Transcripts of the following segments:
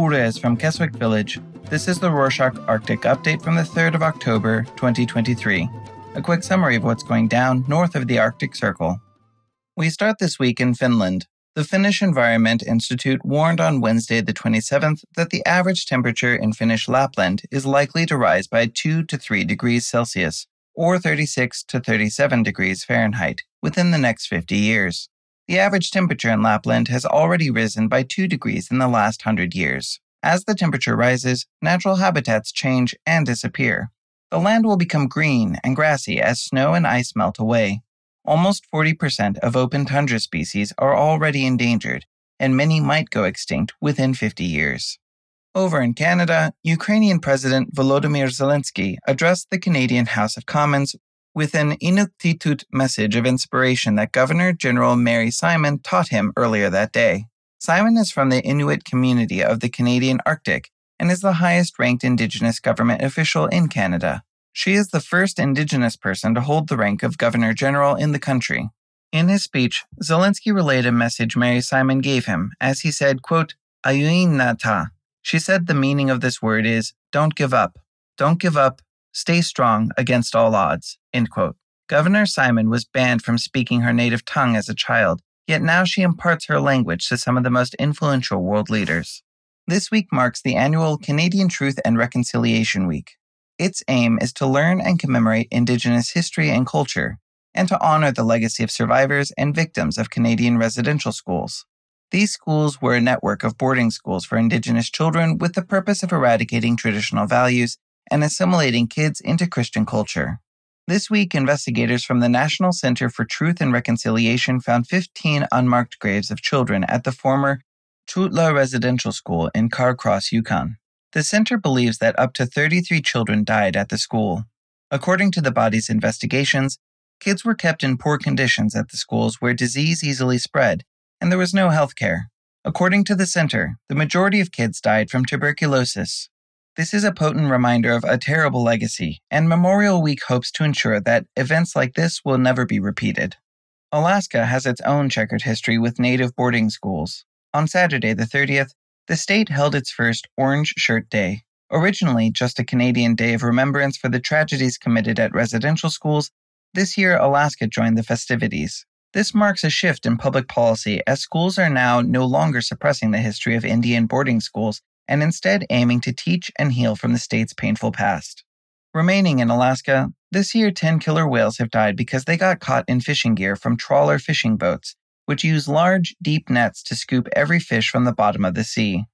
Bures from Keswick Village. This is the Rorshok Arctic update from the 3rd of October, 2023. A quick summary of what's going down north of the Arctic Circle. We start this week in Finland. The Finnish Environment Institute warned on Wednesday, the 27th, that the average temperature in Finnish Lapland is likely to rise by 2 to 3 degrees Celsius, or 36 to 37 degrees Fahrenheit, within the next 50 years. The average temperature in Lapland has already risen by 2 degrees in the last 100 years. As the temperature rises, natural habitats change and disappear. The land will become green and grassy as snow and ice melt away. Almost 40% of open tundra species are already endangered, and many might go extinct within 50 years. Over in Canada, Ukrainian President Volodymyr Zelensky addressed the Canadian House of Commons with an Inuktitut message of inspiration that Governor General Mary Simon taught him earlier that day. Simon is from the Inuit community of the Canadian Arctic and is the highest ranked Indigenous government official in Canada. She is the first Indigenous person to hold the rank of Governor General in the country. In his speech, Zelensky relayed a message Mary Simon gave him as he said, quote, Ajuinnata. She said the meaning of this word is don't give up. Don't give up, Stay strong against all odds. End quote. Governor Simon was banned from speaking her native tongue as a child, yet now she imparts her language to some of the most influential world leaders. This week marks the annual Canadian Truth and Reconciliation Week. Its aim is to learn and commemorate Indigenous history and culture, and to honor the legacy of survivors and victims of Canadian residential schools. These schools were a network of boarding schools for Indigenous children with the purpose of eradicating traditional values and assimilating kids into Christian culture. This week, investigators from the National Center for Truth and Reconciliation found 15 unmarked graves of children at the former Chooutla Residential School in Carcross, Yukon. The center believes that up to 33 children died at the school. According to the body's investigations, kids were kept in poor conditions at the schools where disease easily spread, and there was no health care. According to the center, the majority of kids died from tuberculosis, this is a potent reminder of a terrible legacy, and Memorial Week hopes to ensure that events like this will never be repeated. Alaska has its own checkered history with native boarding schools. On Saturday, the 30th, the state held its first Orange Shirt Day. Originally just a Canadian day of remembrance for the tragedies committed at residential schools, this year Alaska joined the festivities. This marks a shift in public policy as schools are now no longer suppressing the history of Indian boarding schools and instead aiming to teach and heal from the state's painful past. Remaining in Alaska, this year 10 killer whales have died because they got caught in fishing gear from trawler fishing boats, which use large, deep nets to scoop every fish from the bottom of the sea.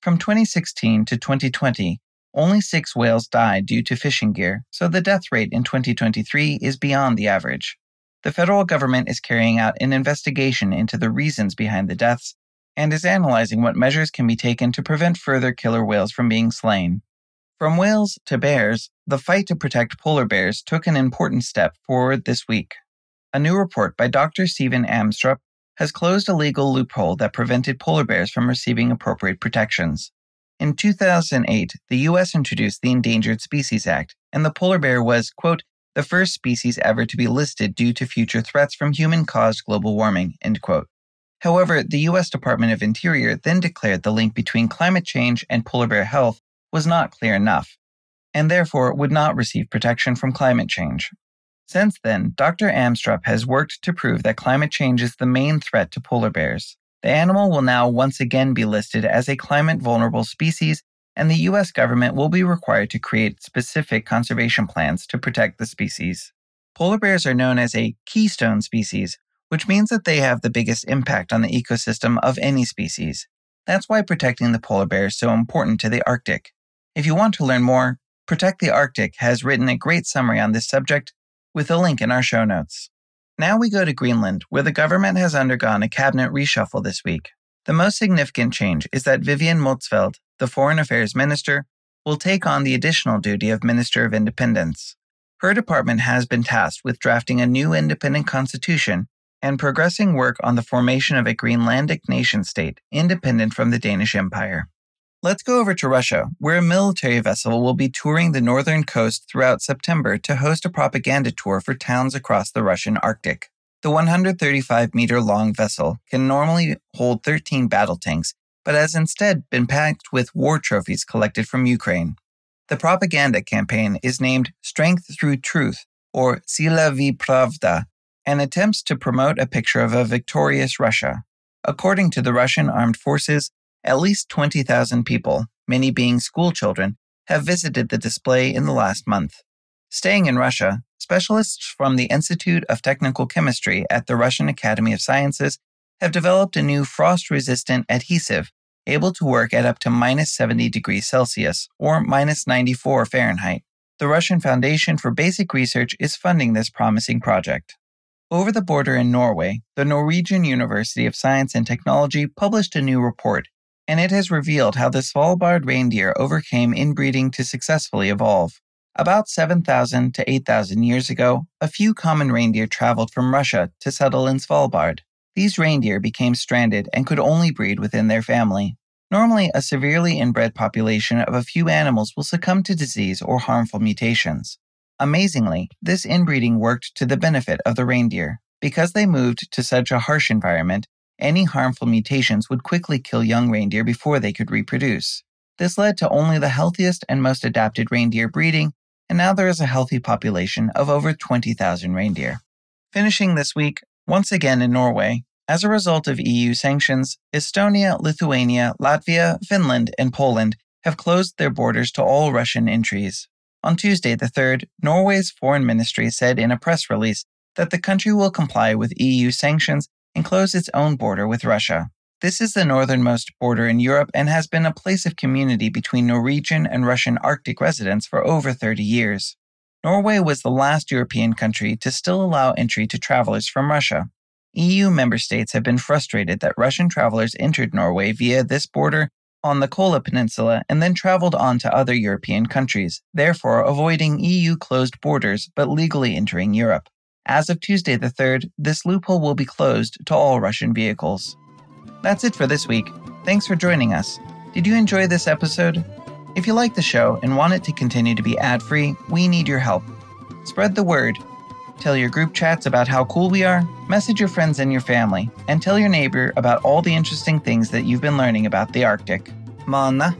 From 2016 to 2020, only six whales died due to fishing gear, so the death rate in 2023 is beyond the average. The federal government is carrying out an investigation into the reasons behind the deaths and is analyzing what measures can be taken to prevent further killer whales from being slain. From whales to bears, the fight to protect polar bears took an important step forward this week. A new report by Dr. Steven Amstrup has closed a legal loophole that prevented polar bears from receiving appropriate protections. In 2008, the U.S. introduced the Endangered Species Act, and the polar bear was, quote, the first species ever to be listed due to future threats from human caused global warming, end quote. However, the U.S. Department of Interior then declared the link between climate change and polar bear health was not clear enough, and therefore would not receive protection from climate change. Since then, Dr. Amstrup has worked to prove that climate change is the main threat to polar bears. The animal will now once again be listed as a climate vulnerable species, and the U.S. government will be required to create specific conservation plans to protect the species. Polar bears are known as a keystone species, which means that they have the biggest impact on the ecosystem of any species. That's why protecting the polar bear is so important to the Arctic. If you want to learn more, Protect the Arctic has written a great summary on this subject with a link in our show notes. Now we go to Greenland, where the government has undergone a cabinet reshuffle this week. The most significant change is that Vivian Motzfeldt, the Foreign Affairs Minister, will take on the additional duty of Minister of Independence. Her department has been tasked with drafting a new independent constitution and progressing work on the formation of a Greenlandic nation state independent from the Danish Empire. Let's go over to Russia, where a military vessel will be touring the northern coast throughout September to host a propaganda tour for towns across the Russian Arctic. The 135 meter long vessel can normally hold 13 battle tanks but has instead been packed with war trophies collected from Ukraine. The propaganda campaign is named Strength Through Truth, or Sila v Pravda, and attempts to promote a picture of a victorious Russia. According to the Russian armed forces, at least 20,000 people, many being schoolchildren, have visited the display in the last month. Staying in Russia, specialists from the Institute of Technical Chemistry at the Russian Academy of Sciences have developed a new frost resistant adhesive able to work at up to minus 70 degrees Celsius or minus 94 Fahrenheit. The Russian Foundation for Basic Research is funding this promising project. Over the border in Norway, the Norwegian University of Science and Technology published a new report, and it has revealed how the Svalbard reindeer overcame inbreeding to successfully evolve. About 7,000 to 8,000 years ago, a few common reindeer traveled from Russia to settle in Svalbard. These reindeer became stranded and could only breed within their family. Normally, a severely inbred population of a few animals will succumb to disease or harmful mutations. Amazingly, this inbreeding worked to the benefit of the reindeer. Because they moved to such a harsh environment, any harmful mutations would quickly kill young reindeer before they could reproduce. This led to only the healthiest and most adapted reindeer breeding, and now there is a healthy population of over 20,000 reindeer. Finishing this week, once again in Norway, as a result of EU sanctions, Estonia, Lithuania, Latvia, Finland, and Poland have closed their borders to all Russian entries. On Tuesday, the 3rd, Norway's foreign ministry said in a press release that the country will comply with EU sanctions and close its own border with Russia. This is the northernmost border in Europe and has been a place of community between Norwegian and Russian Arctic residents for over 30 years. Norway was the last European country to still allow entry to travelers from Russia. EU member states have been frustrated that Russian travelers entered Norway via this border on the Kola Peninsula and then traveled on to other European countries, therefore avoiding EU closed borders but legally entering Europe. As of Tuesday the 3rd, this loophole will be closed to all Russian vehicles. That's it for this week. Thanks for joining us. Did you enjoy this episode? If you like the show and want it to continue to be ad free, we need your help. Spread the word. Tell your group chats about how cool we are, message your friends and your family, and tell your neighbor about all the interesting things that you've been learning about the Arctic. Mana.